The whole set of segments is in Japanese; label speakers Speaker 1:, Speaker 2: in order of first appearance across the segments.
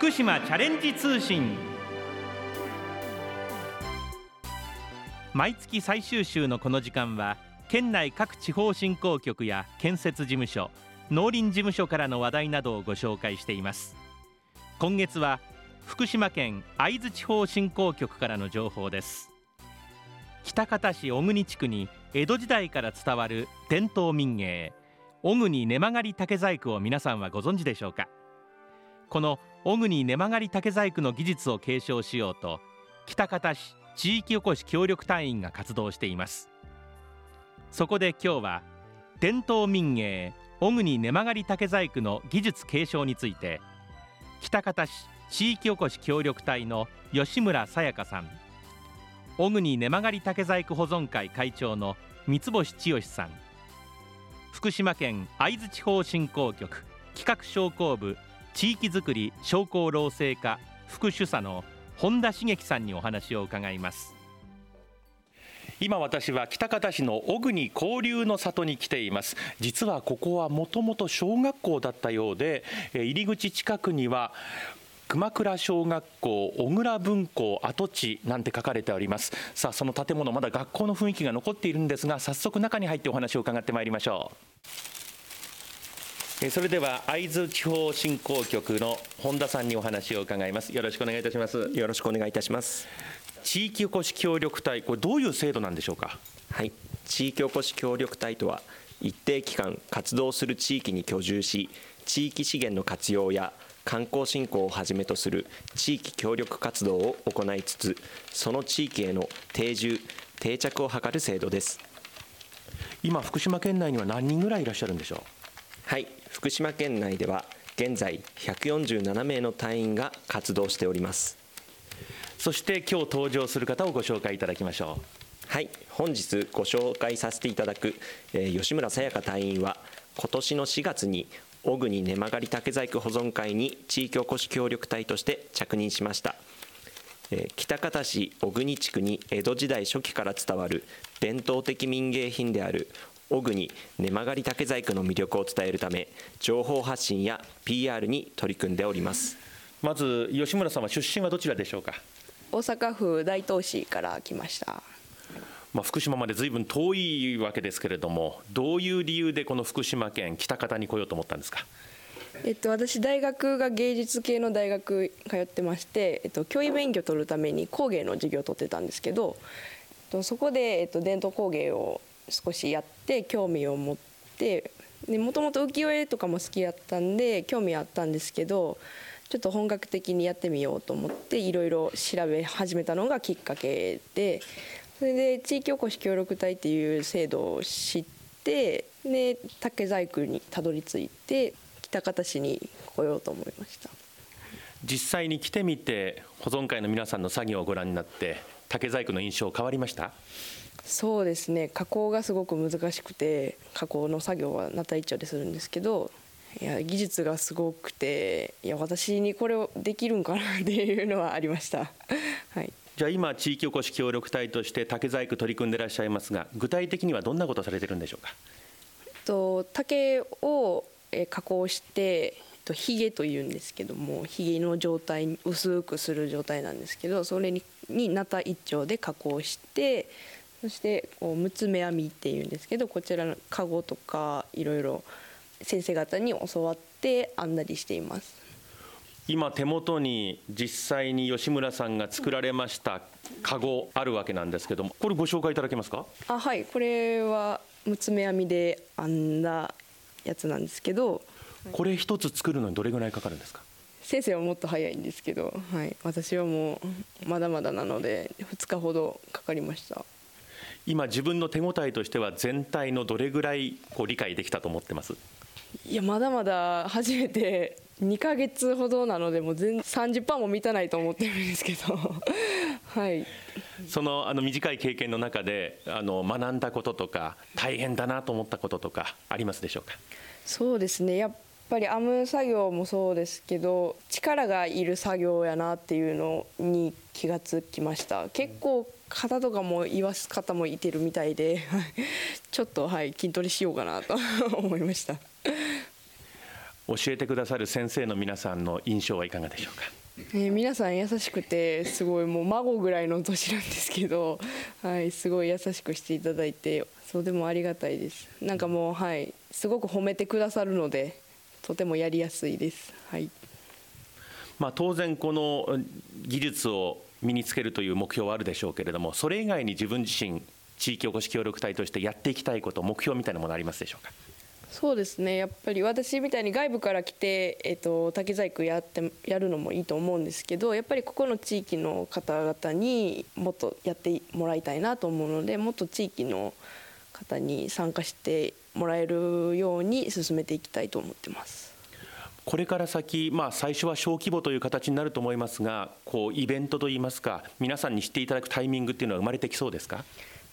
Speaker 1: 福島チャレンジ通信。毎月最終週のこの時間は県内各地方振興局や建設事務所農林事務所からの話題などをご紹介しています。今月は福島県会津地方振興局からの情報です。北方市小国地区に江戸時代から伝わる伝統民芸小国根曲がり竹細工を皆さんはご存知でしょうか。この小国根曲がり竹細工の技術を継承しようと北方市地域おこし協力隊員が活動しています。そこで今日は伝統民芸小国根曲がり竹細工の技術継承について北方市地域おこし協力隊の吉村さやかさん小国根曲がり竹細工保存会会長の三星千代さん。福島県会津地方振興局企画商工部地域づくり商工労政課副主査の本田茂樹さんにお話を伺います。今私は北方市の小国交流の里に来ています。実はここはもともと小学校だったようで入り口近くには熊倉小学校小倉分校跡地なんて書かれております。さあその建物まだ学校の雰囲気が残っているんですが早速中に入ってお話を伺ってまいりましょう。それでは会津地方振興局の本田さんにお話を伺います。よろしくお願いいたします。
Speaker 2: よろしくお願いいたします。
Speaker 1: 地域おこし協力隊これどういう制度なんでしょうか？
Speaker 2: はい。地域おこし協力隊とは一定期間活動する地域に居住し地域資源の活用や観光振興をはじめとする地域協力活動を行いつつその地域への定住定着を図る制度です。
Speaker 1: 今福島県内には何人ぐらいいらっしゃるんでしょう？
Speaker 2: はい福島県内では現在147名の隊員が活動しております。
Speaker 1: そして今日登場する方をご紹介いただきましょう。
Speaker 2: はい本日ご紹介させていただく、えー、吉村さやか隊員は今年の4月に小国根曲がり竹細工保存会に地域おこし協力隊として着任しました、えー、北方市小国地区に江戸時代初期から伝わる伝統的民芸品である小国根曲がり竹細工の魅力を伝えるため情報発信や PR に取り組んでおります
Speaker 1: まず吉村さんは出身はどちらでしょうか？
Speaker 3: 大阪府大東市から来ました。
Speaker 1: まあ、福島までずいぶん遠いわけですけれども、どういう理由でこの福島県北方に来ようと思ったんですか？
Speaker 3: えっと、私大学が芸術系の大学通ってまして、えっと、教員免許取るために工芸の授業を取ってたんですけど、えっと、そこで、えっと、伝統工芸を少しやって興味を持ってもともと浮世絵とかも好きやったんで興味あったんですけどちょっと本格的にやってみようと思っていろいろ調べ始めたのがきっかけでそれで地域おこし協力隊っていう制度を知ってで竹細工にたどり着いて北方市に来ようと思いました。
Speaker 1: 実際に来てみて保存会の皆さんの作業をご覧になって竹細工の印象変わりました？
Speaker 3: そうですね。加工がすごく難しくて加工の作業はなた一丁でするんですけどいや技術がすごくていや私にこれをできるんかな っていうのはありました。はい。
Speaker 1: じゃあ今地域おこし協力隊として竹細工取り組んでいらっしゃいますが具体的にはどんなことされてるんでしょうか？
Speaker 3: と竹を加工してひげというんですけどもひげの状態薄くする状態なんですけどそれにになた一丁で加工してそしてこうむつめ編みっていうんですけどこちらのかごとかいろいろ先生方に教わって編んだりしています。
Speaker 1: 今手元に実際に吉村さんが作られましたカゴあるわけなんですけどもこれご紹介いただけますか？
Speaker 3: あはいこれはむつめ編みで編んだやつなんですけど
Speaker 1: これ一つ作るのにどれぐらいかかるんですか？
Speaker 3: 先生はもっと早いんですけど、はい、私はもうまだまだなので2日ほどかかりました
Speaker 1: 今自分の手応えとしては全体のどれぐらいこう理解できたと思ってます？
Speaker 3: いやまだまだ初めて 2か月ほどなのでもう全30%も満たないと思ってるんですけど。はい。
Speaker 1: そのあの短い経験の中であの学んだこととか大変だなと思ったこととかありますでしょうか？
Speaker 3: そうですね。やっぱり編む作業もそうですけど力がいる作業やなっていうのに気がつきました。結構方とかも言わす方もいてるみたいで ちょっとはい筋トレしようかなと思いました。
Speaker 4: 教えてくださる先生の皆さんの印象はいかがでしょうか？
Speaker 3: えー皆さん優しくてすごいもう孫ぐらいの年なんですけど、はい、すごい優しくしていただいてそうでもありがたいです。なんかもうはいすごく褒めてくださるのでとてもやりやすいです。はい。
Speaker 4: まあ、当然このうん技術を身につけるという目標はあるでしょうけれどもそれ以外に自分自身地域おこし協力隊としてやっていきたいこと目標みたいなものありますでしょうか？
Speaker 3: そうですねやっぱり私みたいに外部から来て、えっと竹細工やってやるのもいいと思うんですけどやっぱりここの地域の方々にもっとやってもらいたいなと思うのでもっと地域の方に参加してもらえるように進めていきたいと思ってます。
Speaker 4: これから先、まあ、最初は小規模という形になると思いますがこうイベントといいますか皆さんに知っていただくタイミングっていうのは生まれてきそうですか？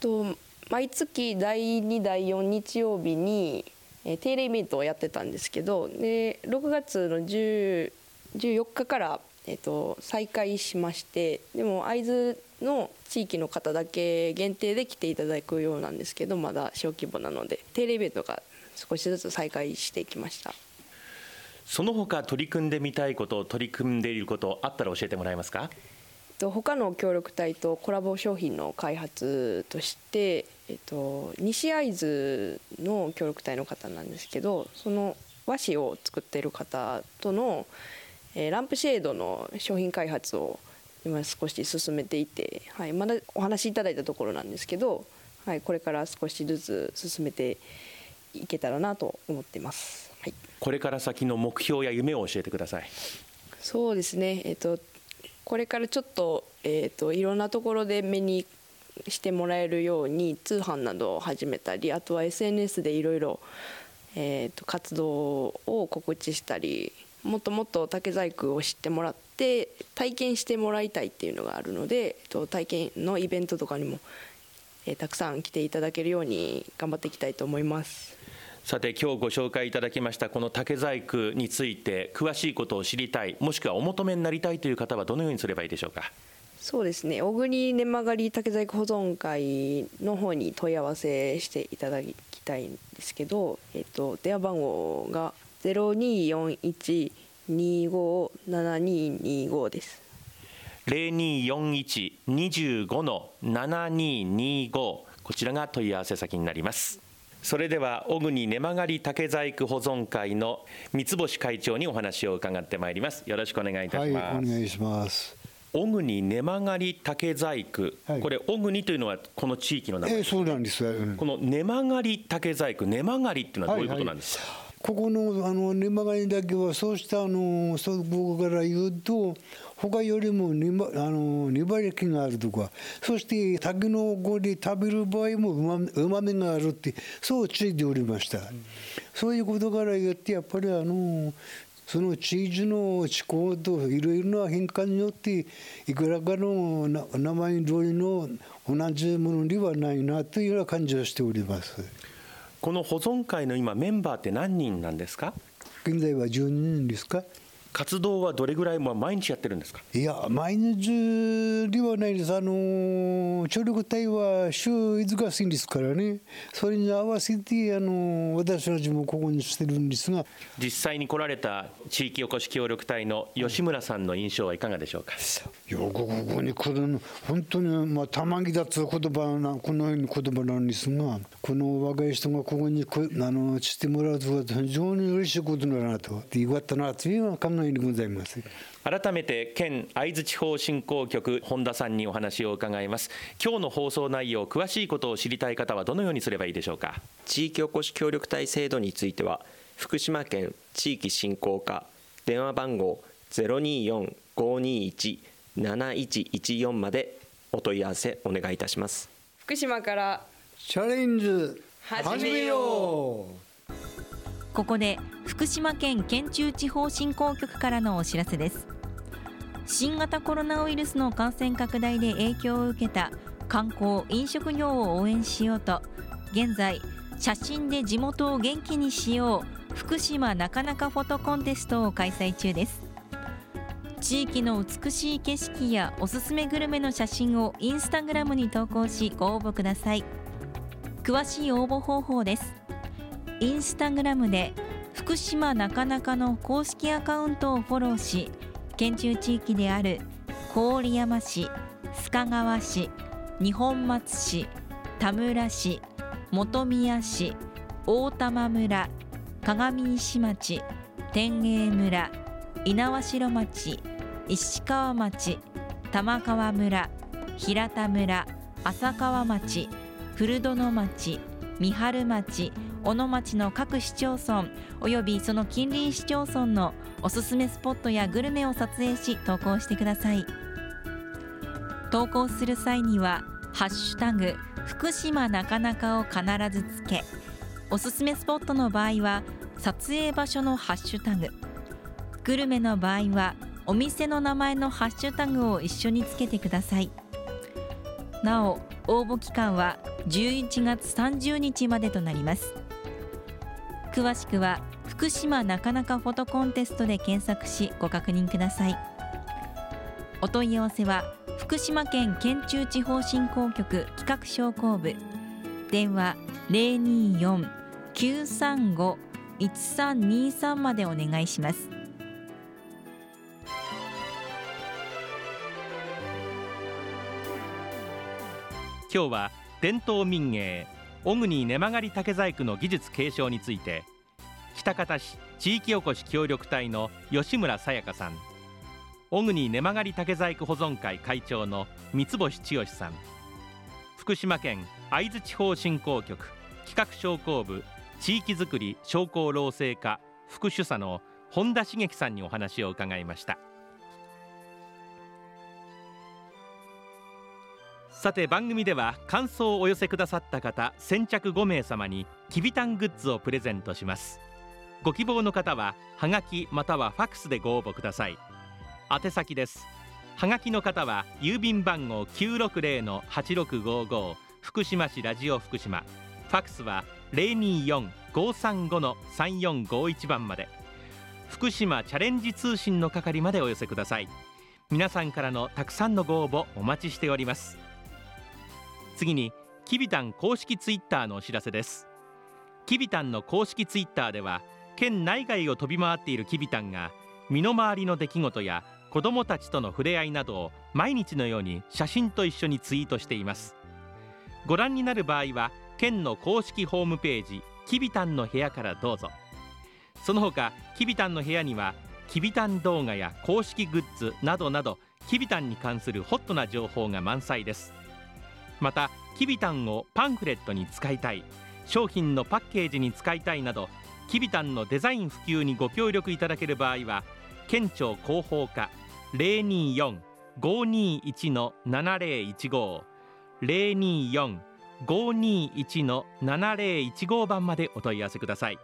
Speaker 3: と毎月第2第4日曜日に、えー定例イベントをやってたんですけどで6月の10 14日から、えー、と再開しましてでも会津の地域の方だけ限定で来ていただくようなんですけどまだ小規模なので定例イベントが少しずつ再開してきました。
Speaker 4: その他取り組んでみたいこと取り組んでいることあったら教えてもらえますか？
Speaker 3: と他の協力隊とコラボ商品の開発として、えっと、西会津の協力隊の方なんですけどその和紙を作っている方との、えーランプシェードの商品開発を今少し進めていて、はい、まだお話しいただいたところなんですけど、はい、これから少しずつ進めていけたらなと思ってます。はい。
Speaker 4: これから先の目標や夢を教えてください。
Speaker 3: そうですね、えっとこれからちょっと,、えっといろんなところで目にしてもらえるように通販などを始めたりあとは SNS でいろいろえっと活動を告知したりもっともっと竹細工を知ってもらって体験してもらいたいっていうのがあるので、えっと体験のイベントとかにも、えーたくさん来ていただけるように頑張っていきたいと思います。
Speaker 4: さて今日ご紹介いただきましたこの竹細工について詳しいことを知りたいもしくはお求めになりたいという方はどのようにすればいいでしょうか？
Speaker 3: そうですね。小国根曲がり竹細工保存会の方に問い合わせしていただきたいんですけど、えっと、電話番号が0241257225です。
Speaker 4: 0241-25の7225こちらが問い合わせ先になりますそれでは小国根曲がり竹細工保存会の三星会長にお話を伺ってまいります。よろしくお願いいた
Speaker 5: はい、
Speaker 4: します、
Speaker 5: お願いします。
Speaker 4: 小国根曲がり竹細工、
Speaker 5: はい。
Speaker 4: これ小国というのはこの地域の名前、
Speaker 5: えー、そうなんです。うん。
Speaker 4: この根曲がり竹細工根曲がりっていうのはどういうことなんですか、
Speaker 5: ここのあの根曲がりだけはそうしたあのそう僕から言うと他よりも粘あの粘り気があるとかそして竹の子で食べる場合もうまみがあるってそうついておりました、そういうことから言ってやっぱりあのその地域の気候といろいろな変化によっていくらかの名前通りの同じものではないなというような感じをしております。
Speaker 4: この保存会の今メンバーって何人なんですか？
Speaker 5: 現在は12人ですか？
Speaker 4: 活動はどれぐらいもう毎日やってるんですか？
Speaker 5: いや、毎日ではないです。あの、協力隊は週5日過ぎですからね。それに合わせて、あの、私たちもここにしてるんですが、
Speaker 4: 実際に来られた地域おこし協力隊の吉村さんの印象はいかがでしょうか？
Speaker 5: よくここに来るの、本当に、まあ、たまぎ立つ言葉な、このように言葉なんですが、この若い人がここに来あのしてもらうとは非常に嬉しいことだなと、でよかったなという考えでございます。
Speaker 4: 改めて県会津地方振興局本田さんにお話を伺います。今日の放送内容詳しいことを知りたい方はどのようにすればいいでしょうか？
Speaker 2: 地域おこし協力隊制度については福島県地域振興課電話番号024-521-7114までお問い合わせお願いいたします。
Speaker 3: 福島から
Speaker 5: チャレンジ
Speaker 3: 始めよ
Speaker 5: う。
Speaker 6: ここで福島県県中地方振興局からのお知らせです。新型コロナウイルスの感染拡大で影響を受けた観光飲食業を応援しようと現在写真で地元を元気にしよう福島なかなかフォトコンテストを開催中です。地域の美しい景色やおすすめグルメの写真をインスタグラムに投稿しご応募ください。詳しい応募方法です。インスタグラムで福島なかなかの公式アカウントをフォローし県中地域である郡山市須賀川市二本松市田村市本宮市大玉村鏡石町天栄村猪苗代町石川町玉川村平田村浅川町古殿町三春町小野町の各市町村およびその近隣市町村のおすすめスポットやグルメを撮影し投稿してください。投稿する際には「ハッシュタグ福島なかなか」を必ずつけおすすめスポットの場合は撮影場所のハッシュタグ。グルメの場合はお店の名前のハッシュタグを一緒につけてください。なお応募期間は11月30日までとなります。詳しくは福島なかなかフォトコンテストで検索しご確認ください。お問い合わせは福島県県中地方振興局企画商工部。電話024-935-1323までお願いします。
Speaker 1: 今日は伝統民芸小国根曲竹細工の技術継承について北方市地域おこし協力隊の吉村さやかさん小国根曲竹細工保存会会長の三星千代さん福島県会津地方振興局企画商工部地域づくり商工労政課副主査の本田茂樹さんにお話を伺いました。さて番組では感想をお寄せくださった方先着5名様にきびたんグッズをプレゼントします。ご希望の方はハガキまたはファクスでご応募ください。宛先です。ハガキの方は郵便番号960-8655福島市ラジオ福島。ファクスは024-535-3451番まで。福島チャレンジ通信の係までお寄せください。皆さんからのたくさんのご応募お待ちしております。次にキビタン公式ツイッターのお知らせです。キビタンの公式ツイッターでは県内外を飛び回っているキビタンが身の回りの出来事や子どもたちとの触れ合いなどを毎日のように写真と一緒にツイートしています。ご覧になる場合は県の公式ホームページキビタンの部屋からどうぞ。その他キビタンの部屋にはキビタン動画や公式グッズなどなどキビタンに関するホットな情報が満載です。またきびたんをパンフレットに使いたい。商品のパッケージに使いたいなどきびたんのデザイン普及にご協力いただける場合は県庁広報課024-521-7015 024-521-7015番までお問い合わせください。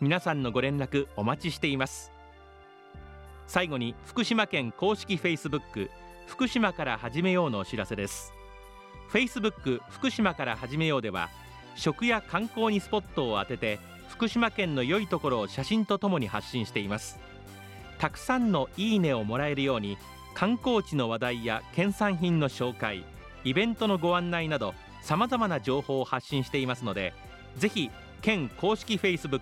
Speaker 1: 皆さんのご連絡お待ちしています。最後に福島県公式 Facebook 福島から始めようのお知らせです。Facebook 福島から始めようでは食や観光にスポットを当てて福島県の良いところを写真とともに発信しています。たくさんのいいねをもらえるように観光地の話題や県産品の紹介イベントのご案内などさまざまな情報を発信していますのでぜひ県公式 Facebook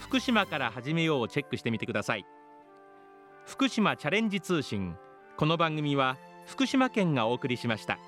Speaker 1: 福島から始めようをチェックしてみてください。福島チャレンジ通信。この番組は福島県がお送りしました。